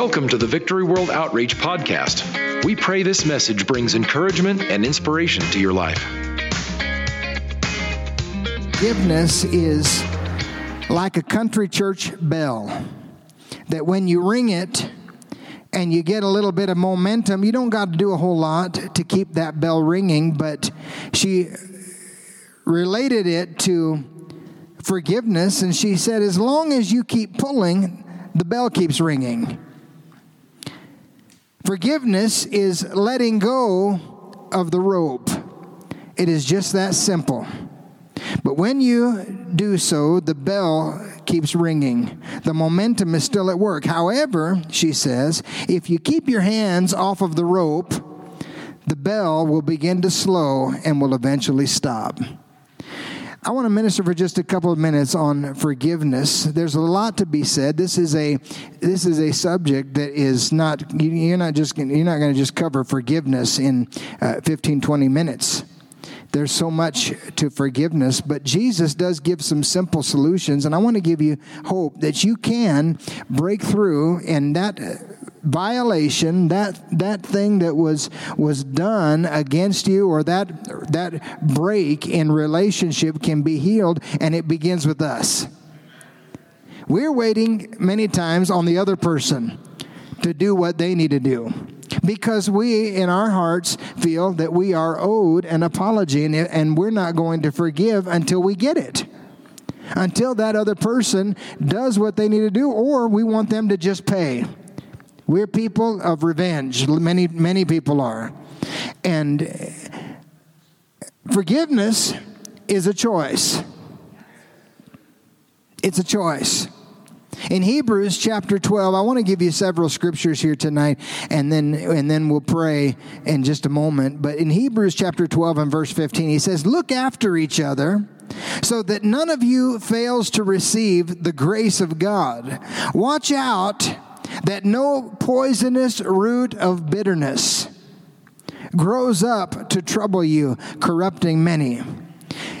Welcome to the Victory World Outreach Podcast. We pray this message brings encouragement and inspiration to your life. Forgiveness is like a country church bell that when you ring it and you get a little bit of momentum, you don't got to do a whole lot to keep that bell ringing, but she related it to forgiveness and she said as long as you keep pulling, the bell keeps ringing. Forgiveness is letting go of the rope. It is just that simple. But when you do so, the bell keeps ringing. The momentum is still at work. However, she says, if you keep your hands off of the rope, the bell will begin to slow and will eventually stop. I want to minister for just a couple of minutes on forgiveness. There's a lot to be said. This is a this is a subject that is not you're not just you're not going to just cover forgiveness in uh, 15 20 minutes. There's so much to forgiveness, but Jesus does give some simple solutions, and I want to give you hope that you can break through and that violation, that that thing that was was done against you, or that that break in relationship can be healed, and it begins with us. We're waiting many times on the other person to do what they need to do because we in our hearts feel that we are owed an apology and, and we're not going to forgive until we get it until that other person does what they need to do or we want them to just pay we're people of revenge. Many, many people are. And forgiveness is a choice. It's a choice. In Hebrews chapter 12, I want to give you several scriptures here tonight and then and then we'll pray in just a moment. But in Hebrews chapter 12 and verse 15, he says, "Look after each other so that none of you fails to receive the grace of God. Watch out that no poisonous root of bitterness grows up to trouble you, corrupting many.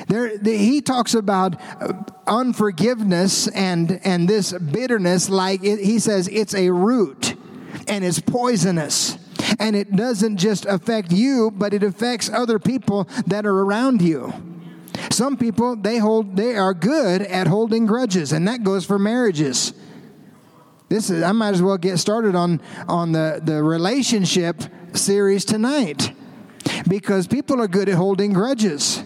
There, the, he talks about uh, unforgiveness and, and this bitterness, like it, he says it's a root and it's poisonous. And it doesn't just affect you, but it affects other people that are around you. Some people, they hold, they are good at holding grudges, and that goes for marriages. This is I might as well get started on on the, the relationship series tonight. Because people are good at holding grudges.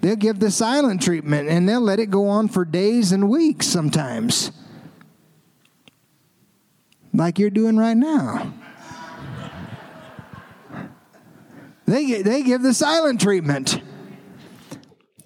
They'll give the silent treatment and they'll let it go on for days and weeks sometimes. Like you're doing right now. They, they give the silent treatment.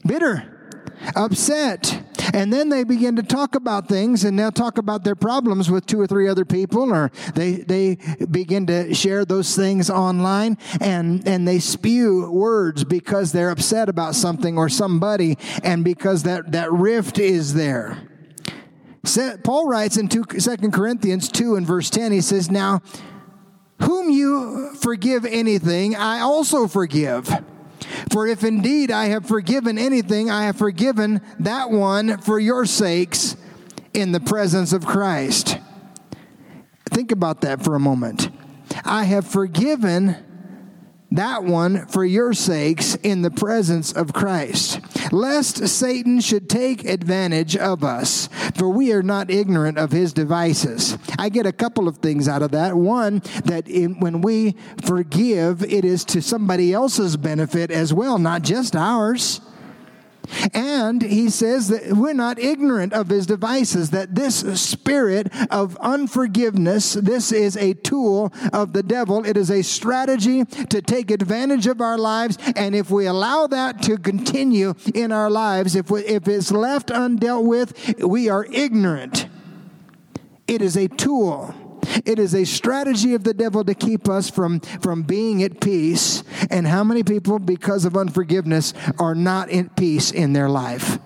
Bitter, upset, and then they begin to talk about things and they'll talk about their problems with two or three other people or they, they begin to share those things online and, and they spew words because they're upset about something or somebody and because that, that rift is there. Paul writes in 2 Corinthians 2 and verse 10, he says, Now, whom you forgive anything, I also forgive. For if indeed I have forgiven anything, I have forgiven that one for your sakes in the presence of Christ. Think about that for a moment. I have forgiven that one for your sakes in the presence of Christ, lest Satan should take advantage of us, for we are not ignorant of his devices. I get a couple of things out of that. One, that in, when we forgive, it is to somebody else's benefit as well, not just ours. And he says that we're not ignorant of his devices, that this spirit of unforgiveness, this is a tool of the devil. It is a strategy to take advantage of our lives. And if we allow that to continue in our lives, if, we, if it's left undealt with, we are ignorant. It is a tool it is a strategy of the devil to keep us from, from being at peace. And how many people, because of unforgiveness, are not at peace in their life?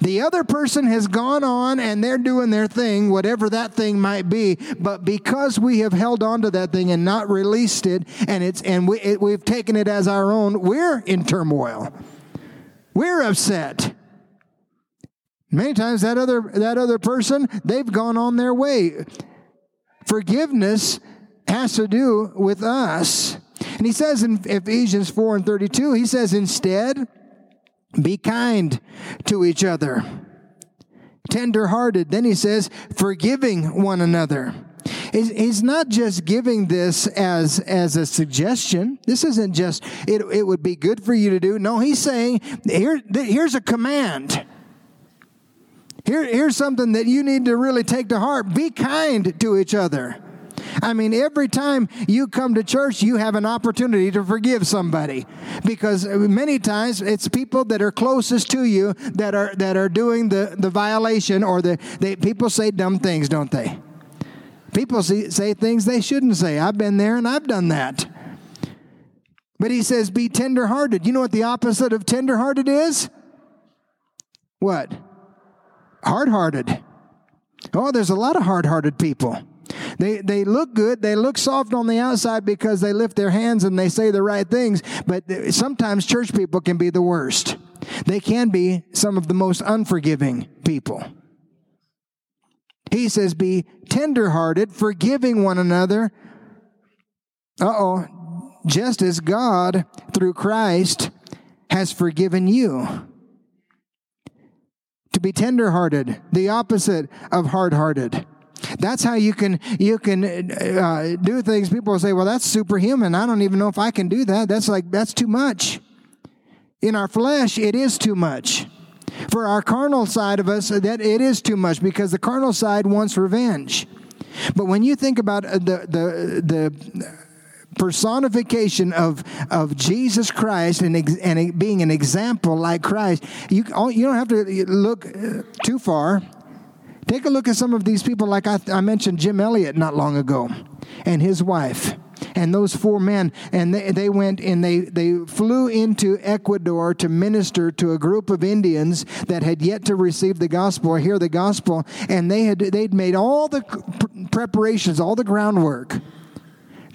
The other person has gone on and they're doing their thing, whatever that thing might be. But because we have held on to that thing and not released it, and it's and we, it, we've taken it as our own, we're in turmoil. We're upset. Many times that other that other person, they've gone on their way forgiveness has to do with us. And he says in Ephesians 4 and 32, he says, instead, be kind to each other, tender hearted. Then he says, forgiving one another. He's not just giving this as, as a suggestion. This isn't just, it, it would be good for you to do. No, he's saying, here, here's a command. Here, here's something that you need to really take to heart. Be kind to each other. I mean, every time you come to church, you have an opportunity to forgive somebody because many times it's people that are closest to you that are that are doing the, the violation or the they, people say dumb things, don't they? People see, say things they shouldn't say. I've been there and I've done that. But he says, be tenderhearted. You know what the opposite of tenderhearted is? What? Hard hearted. Oh, there's a lot of hard hearted people. They, they look good. They look soft on the outside because they lift their hands and they say the right things. But sometimes church people can be the worst. They can be some of the most unforgiving people. He says, Be tenderhearted, forgiving one another. Uh oh. Just as God, through Christ, has forgiven you. To be tenderhearted, the opposite of hard hearted. That's how you can you can uh, do things. People say, "Well, that's superhuman. I don't even know if I can do that. That's like that's too much." In our flesh, it is too much. For our carnal side of us, that it is too much because the carnal side wants revenge. But when you think about the the the personification of, of Jesus Christ and, and being an example like Christ, you, you don't have to look uh, too far. Take a look at some of these people, like I, I mentioned Jim Elliot not long ago, and his wife and those four men, and they, they went and they, they flew into Ecuador to minister to a group of Indians that had yet to receive the gospel or hear the gospel, and they had they'd made all the preparations, all the groundwork.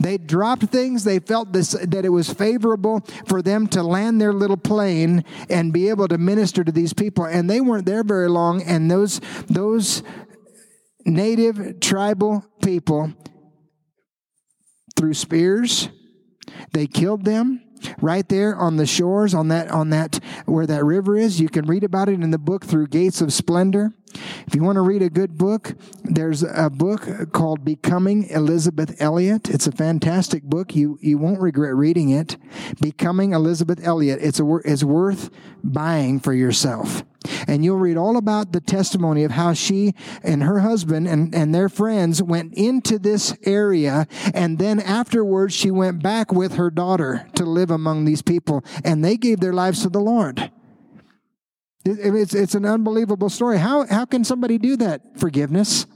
They dropped things. They felt this, that it was favorable for them to land their little plane and be able to minister to these people. And they weren't there very long. And those, those native tribal people through spears. They killed them right there on the shores on that on that where that river is. You can read about it in the book through gates of splendor. If you want to read a good book there's a book called becoming Elisabeth Elliot. It's a fantastic book. You you won't regret reading it. Becoming Elisabeth Elliot. It's a it's worth buying for yourself and you'll read all about the testimony of how she and her husband and, and their friends went into this area. And then afterwards, she went back with her daughter to live among these people. And they gave their lives to the Lord. It's, it's an unbelievable story. How, how can somebody do that? Forgiveness.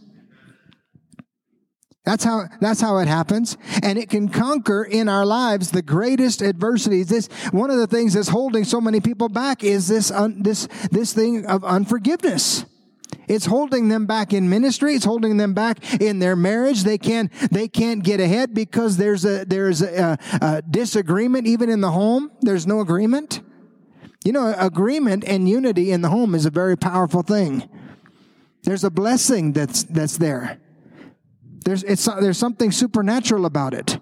That's how, that's how it happens. And it can conquer in our lives the greatest adversities. This, one of the things that's holding so many people back is this, un, this, this thing of unforgiveness. It's holding them back in ministry. It's holding them back in their marriage. They can't, they can't get ahead because there's a, there's a, a disagreement even in the home. There's no agreement. You know, agreement and unity in the home is a very powerful thing. There's a blessing that's, that's there. There's, it's, there's something supernatural about it.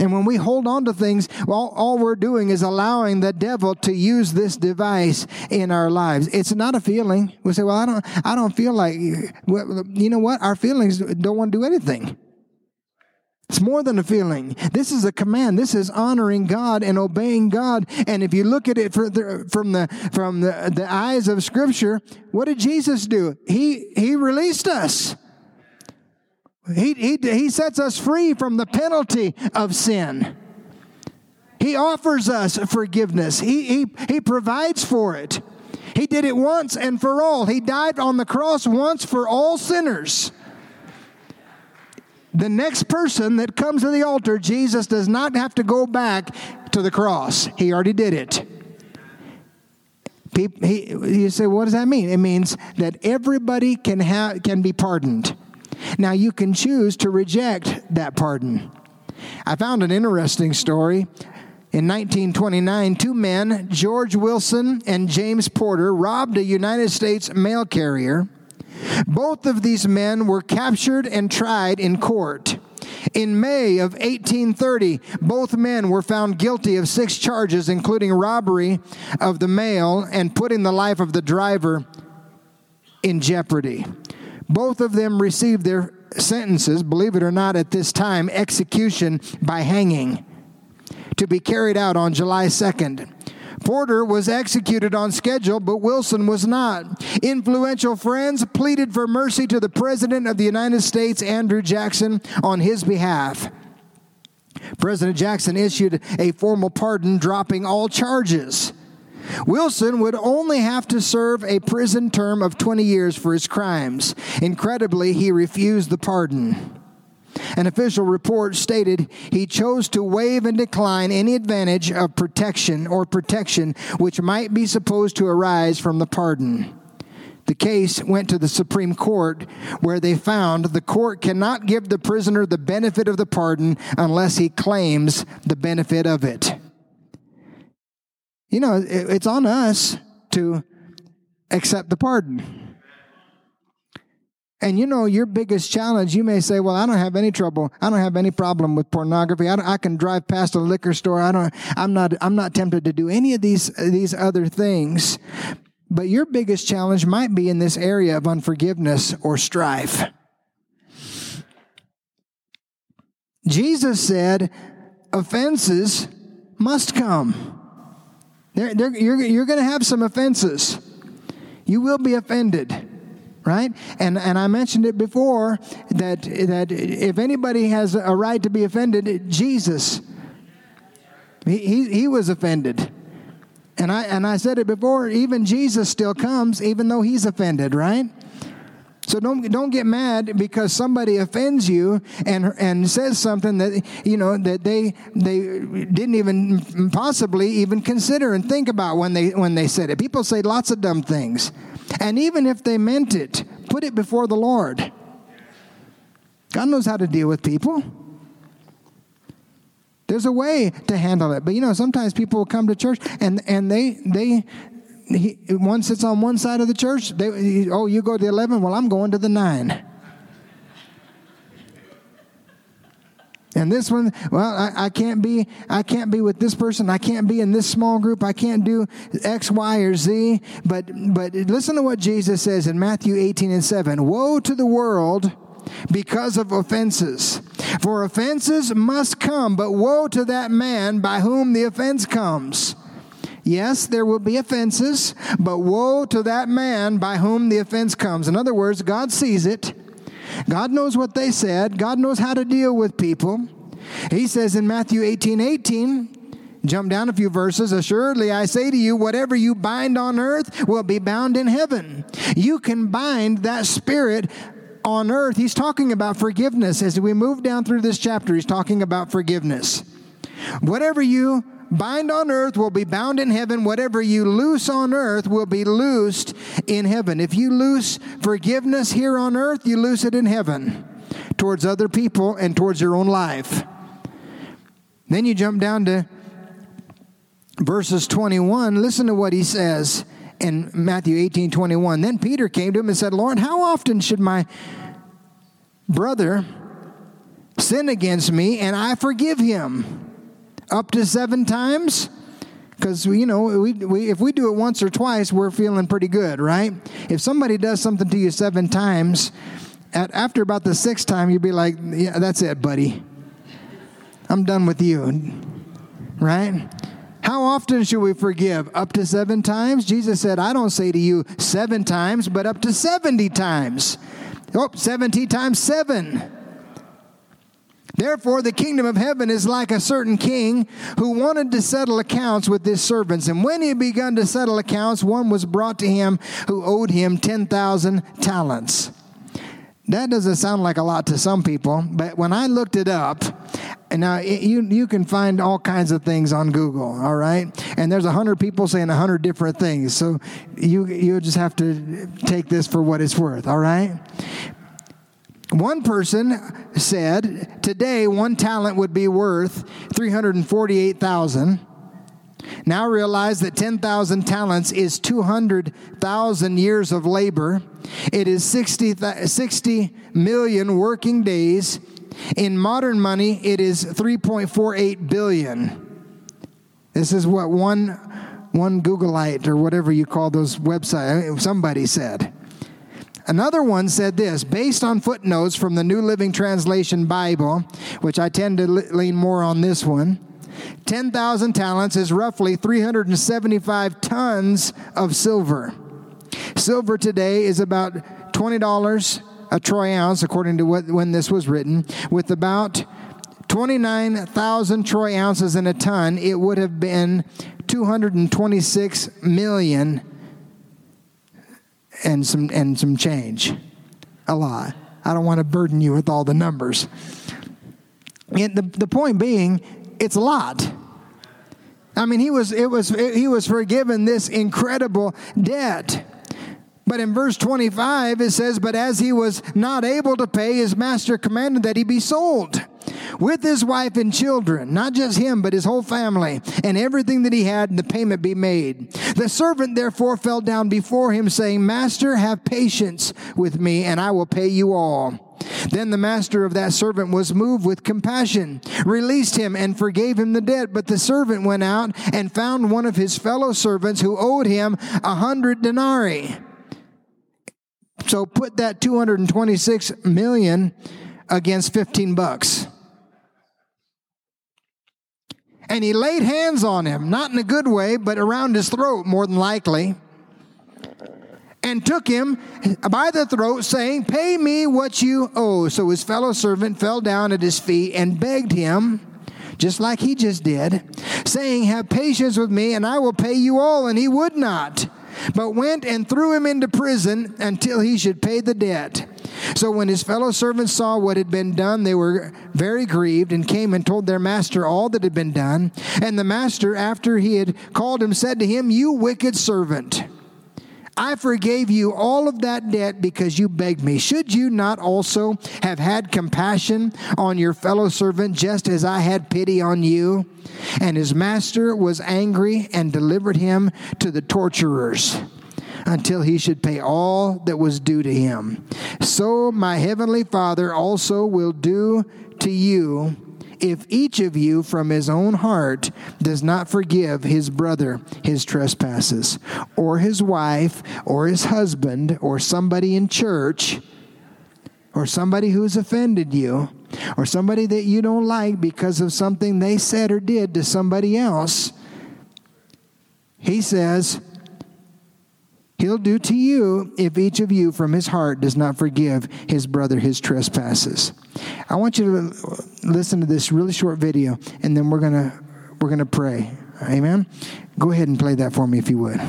And when we hold on to things, well, all we're doing is allowing the devil to use this device in our lives. It's not a feeling. We say, well, I don't, I don't feel like, you know what? Our feelings don't want to do anything. It's more than a feeling. This is a command. This is honoring God and obeying God. And if you look at it from the from the, the eyes of Scripture, what did Jesus do? He he released us. He, he, he sets us free from the penalty of sin. He offers us forgiveness. He, he, he provides for it. He did it once and for all. He died on the cross once for all sinners. The next person that comes to the altar, Jesus does not have to go back to the cross. He already did it. He, he, you say, what does that mean? It means that everybody can, have, can be pardoned. Now, you can choose to reject that pardon. I found an interesting story. In 1929, two men, George Wilson and James Porter, robbed a United States mail carrier. Both of these men were captured and tried in court. In May of 1830, both men were found guilty of six charges, including robbery of the mail and putting the life of the driver in jeopardy. Both of them received their sentences, believe it or not, at this time, execution by hanging, to be carried out on July 2nd. Porter was executed on schedule, but Wilson was not. Influential friends pleaded for mercy to the President of the United States, Andrew Jackson, on his behalf. President Jackson issued a formal pardon, dropping all charges. Wilson would only have to serve a prison term of 20 years for his crimes. Incredibly, he refused the pardon. An official report stated he chose to waive and decline any advantage of protection or protection which might be supposed to arise from the pardon. The case went to the Supreme Court, where they found the court cannot give the prisoner the benefit of the pardon unless he claims the benefit of it. You know, it's on us to accept the pardon. And you know, your biggest challenge, you may say, well, I don't have any trouble. I don't have any problem with pornography. I, I can drive past a liquor store. I don't, I'm not, I'm not tempted to do any of these, these other things. But your biggest challenge might be in this area of unforgiveness or strife. Jesus said, offenses must come. They're, they're, you're you're going to have some offenses. You will be offended right? And and I mentioned it before that that if anybody has a right to be offended, Jesus. He, he, he was offended. And I and I said it before, even Jesus still comes even though he's offended, right? So don't don't get mad because somebody offends you and and says something that you know that they they didn't even possibly even consider and think about when they when they said it. People say lots of dumb things. And even if they meant it, put it before the Lord. God knows how to deal with people. There's a way to handle it. But you know, sometimes people will come to church and, and they they he, one sits on one side of the church. They, oh, you go to the 11? Well, I'm going to the 9. And this one, well, I, I, can't be, I can't be with this person. I can't be in this small group. I can't do X, Y, or Z. But, but listen to what Jesus says in Matthew 18 and 7. Woe to the world because of offenses. For offenses must come, but woe to that man by whom the offense comes. Yes, there will be offenses, but woe to that man by whom the offense comes. In other words, God sees it. God knows what they said. God knows how to deal with people. He says in Matthew 18 18, jump down a few verses. Assuredly, I say to you, whatever you bind on earth will be bound in heaven. You can bind that spirit on earth. He's talking about forgiveness. As we move down through this chapter, he's talking about forgiveness. Whatever you bind on earth will be bound in heaven. Whatever you loose on earth will be loosed in heaven. If you loose forgiveness here on earth, you loose it in heaven towards other people and towards your own life. Then you jump down to verses 21. Listen to what he says in Matthew 18 21. Then Peter came to him and said, Lord, how often should my brother sin against me and I forgive him? Up to seven times? Because you know we, we, if we do it once or twice we're feeling pretty good right? If somebody does something to you seven times at, after about the sixth time you'd be like yeah that's it buddy. I'm done with you. Right? How often should we forgive? Up to seven times? Jesus said i don't say to you seven times but up to 70 times. Oh 70 times seven Therefore, the kingdom of heaven is like a certain king who wanted to settle accounts with his servants. And when he had begun to settle accounts, one was brought to him who owed him 10,000 talents. That doesn't sound like a lot to some people, but when I looked it up, and now you you can find all kinds of things on Google, all right? And there's a hundred people saying a hundred different things, so you you just have to take this for what it's worth, all right? One person said today one talent would be worth 348,000. Now realize that 10,000 talents is 200,000 years of labor. It is 60, 60 million working days. In modern money, it is 3.48 billion. This is what one, one Googleite or whatever you call those websites, somebody said. Another one said this based on footnotes from the New Living Translation Bible, which I tend to lean more on this one. 10,000 talents is roughly 375 tons of silver. Silver today is about $20 a troy ounce, according to what, when this was written, with about 29,000 troy ounces in a ton, it would have been 226 million and some and some change. A lot. I don't want to burden you with all the numbers. And the, the point being, it's a lot. I mean, he was, it was, he was forgiven this incredible debt. But in verse 25, it says, But as he was not able to pay, his master commanded that he be sold with his wife and children, not just him, but his whole family, and everything that he had, and the payment be made. The servant therefore fell down before him, saying, Master, have patience with me, and I will pay you all. Then the master of that servant was moved with compassion, released him, and forgave him the debt. But the servant went out and found one of his fellow servants who owed him a hundred denarii. So put that 226 million against 15 bucks. And he laid hands on him, not in a good way, but around his throat, more than likely and took him by the throat, saying, Pay me what you owe. So his fellow servant fell down at his feet and begged him, just like he just did, saying, Have patience with me, and I will pay you all. And he would not, but went and threw him into prison until he should pay the debt. So when his fellow servants saw what had been done, they were very grieved and came and told their master all that had been done. And the master, after he had called him, said to him, You wicked servant. I forgave you all of that debt because you begged me. Should you not also have had compassion on your fellow servant just as I had pity on you? And his master was angry and delivered him to the torturers until he should pay all that was due to him. So my heavenly Father also will do to you if each of you from his own heart does not forgive his brother his trespasses, or his wife, or his husband, or somebody in church, or somebody who's offended you, or somebody that you don't like because of something they said or did to somebody else, he says, He'll do to you if each of you from his heart does not forgive his brother his trespasses. I want you to listen to this really short video and then we're going to we're going to pray. Amen. Go ahead and play that for me if you would.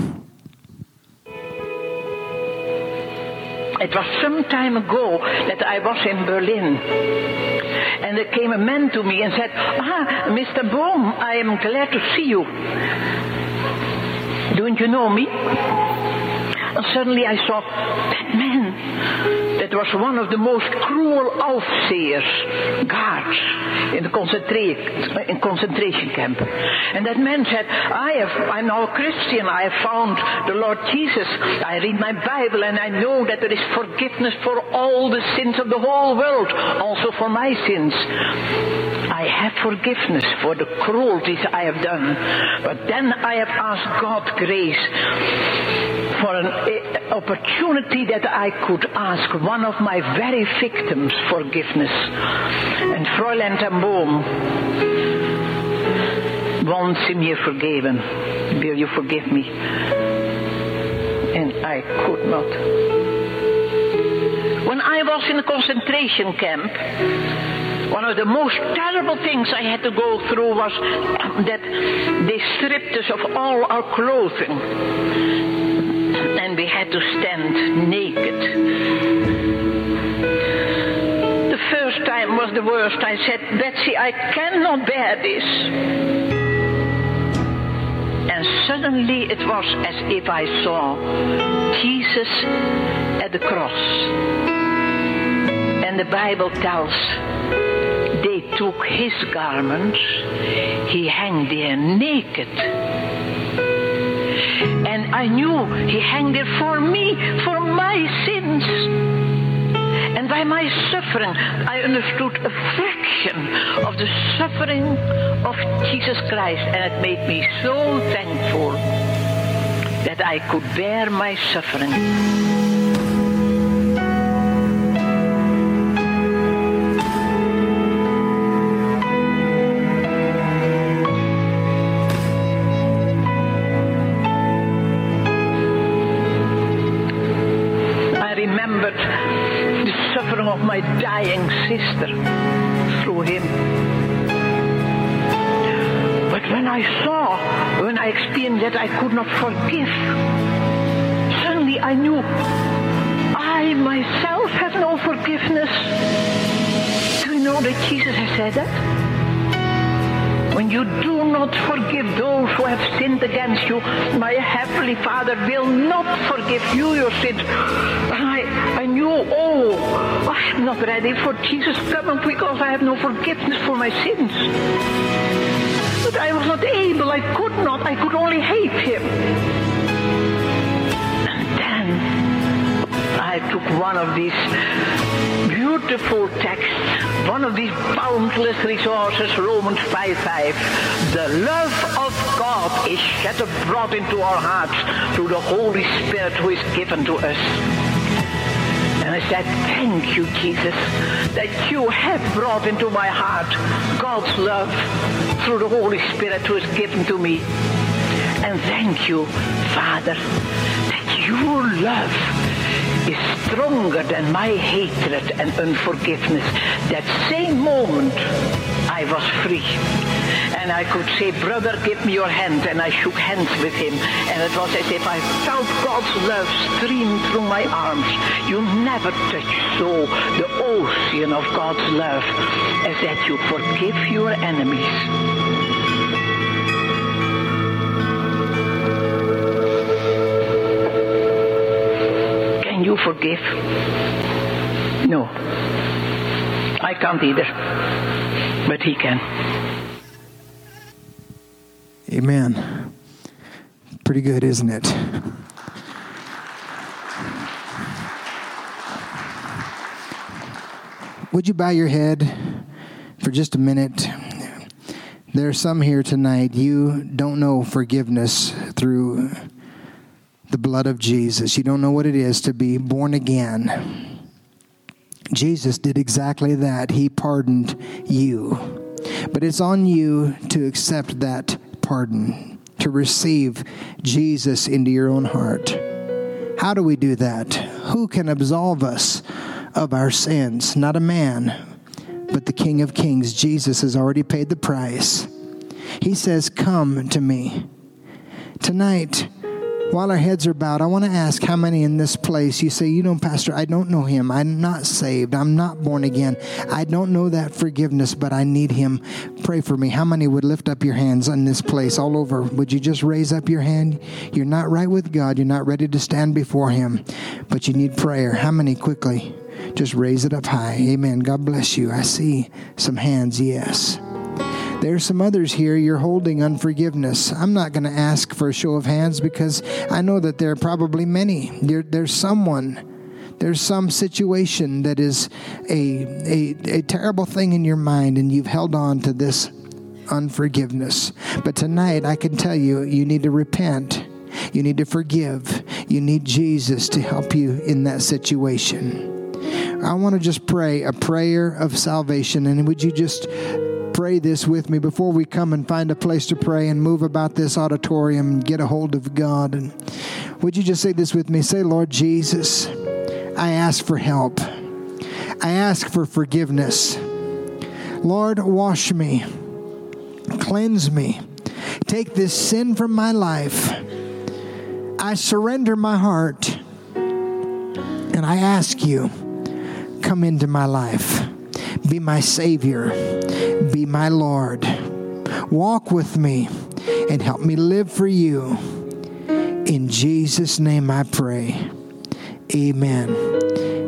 It was some time ago that I was in Berlin. And there came a man to me and said, Ah, Mr. Boom, I am glad to see you. Don't you know me? And suddenly I saw that man that was one of the most cruel Aufsehers, guards in the in concentration camp. And that man said, I have, I'm now a Christian. I have found the Lord Jesus. I read my Bible and I know that there is forgiveness for all the sins of the whole world, also for my sins. Forgiveness for the cruelties I have done. But then I have asked God grace for an eh, opportunity that I could ask one of my very victims forgiveness. And Fräulein ten Boom wants me forgiven. Will you forgive me? And I could not. When I was in a concentration camp, one of the most terrible things I had to go through was um, that they stripped us of all our clothing and we had to stand naked. The first time was the worst. I said, Betsy, I cannot bear this. And suddenly it was as if I saw Jesus at the cross. And the Bible tells took his garments, he hung there naked And I knew he hanged there for me, for my sins. And by my suffering, I understood a fraction of the suffering of Jesus Christ, and it made me so thankful that I could bear my suffering. My dying sister through him. But when I saw, when I experienced that I could not forgive, suddenly I knew I myself have no forgiveness. Do you know that Jesus has said that? When you do not forgive those who have sinned against you, my heavenly Father will not forgive you your sins. I, I knew, oh, I'm not ready for Jesus coming because I have no forgiveness for my sins. But I was not able, I could not, I could only hate him. And then I took one of these beautiful texts, one of these boundless resources, Romans 5.5. The love of God is shed abroad into our hearts through the Holy Spirit who is given to us. Said, thank you, Jesus, that you have brought into my heart God's love through the Holy Spirit who is given to me. And thank you, Father, that your love is stronger than my hatred and unforgiveness. That same moment, I was free. And I could say, brother, give me your hand. And I shook hands with him. And it was as if I felt God's love stream through my arms. You never touch so the ocean of God's love as that you forgive your enemies. Can you forgive? No. I can't either. But he can. Amen. Pretty good, isn't it? Would you bow your head for just a minute? There are some here tonight, you don't know forgiveness through the blood of Jesus. You don't know what it is to be born again. Jesus did exactly that. He pardoned you. But it's on you to accept that pardon, to receive Jesus into your own heart. How do we do that? Who can absolve us of our sins? Not a man, but the King of Kings. Jesus has already paid the price. He says, Come to me. Tonight, while our heads are bowed, I want to ask how many in this place you say, You know, Pastor, I don't know him. I'm not saved. I'm not born again. I don't know that forgiveness, but I need him. Pray for me. How many would lift up your hands in this place all over? Would you just raise up your hand? You're not right with God. You're not ready to stand before him, but you need prayer. How many quickly? Just raise it up high. Amen. God bless you. I see some hands. Yes. There's some others here you're holding unforgiveness. I'm not going to ask for a show of hands because I know that there are probably many. There, there's someone there's some situation that is a, a, a terrible thing in your mind and you've held on to this unforgiveness. But tonight, I can tell you, you need to repent. You need to forgive. You need Jesus to help you in that situation. I want to just pray a prayer of salvation. And would you just pray this with me before we come and find a place to pray and move about this auditorium and get a hold of God. And would you just say this with me? Say, Lord Jesus, I ask for help. I ask for forgiveness. Lord, wash me, cleanse me, take this sin from my life. I surrender my heart and I ask you, come into my life. Be my Savior. Be my Lord. Walk with me and help me live for you. In Jesus' name I pray. Amen.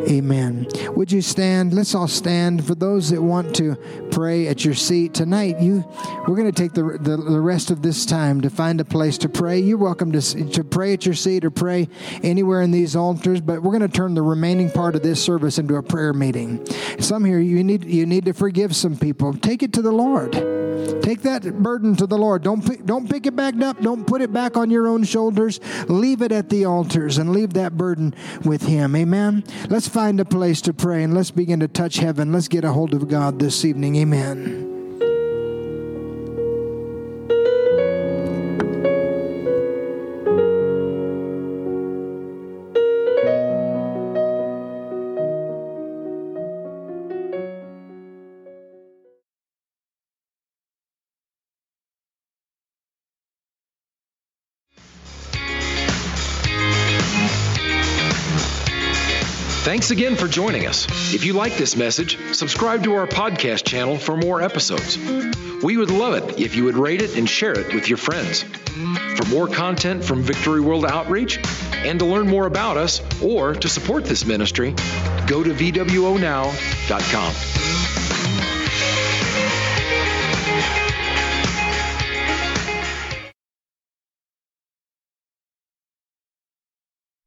Amen. Would you stand? Let's all stand. For those that want to pray at your seat tonight, you we're going to take the, the, the rest of this time to find a place to pray. You're welcome to, to pray at your seat or pray anywhere in these altars, but we're going to turn the remaining part of this service into a prayer meeting. Some here you need you need to forgive some people. Take it to the Lord. Take that burden to the Lord. Don't don't pick it back up. Don't put it back on your own shoulders. Leave it at the altars and leave that burden with Him. Amen. Let's find a place to pray and let's begin to touch heaven. Let's get a hold of God this evening. Amen. Thanks again for joining us. If you like this message, subscribe to our podcast channel for more episodes. We would love it if you would rate it and share it with your friends. For more content from Victory World Outreach and to learn more about us or to support this ministry, go to VWOnow.com.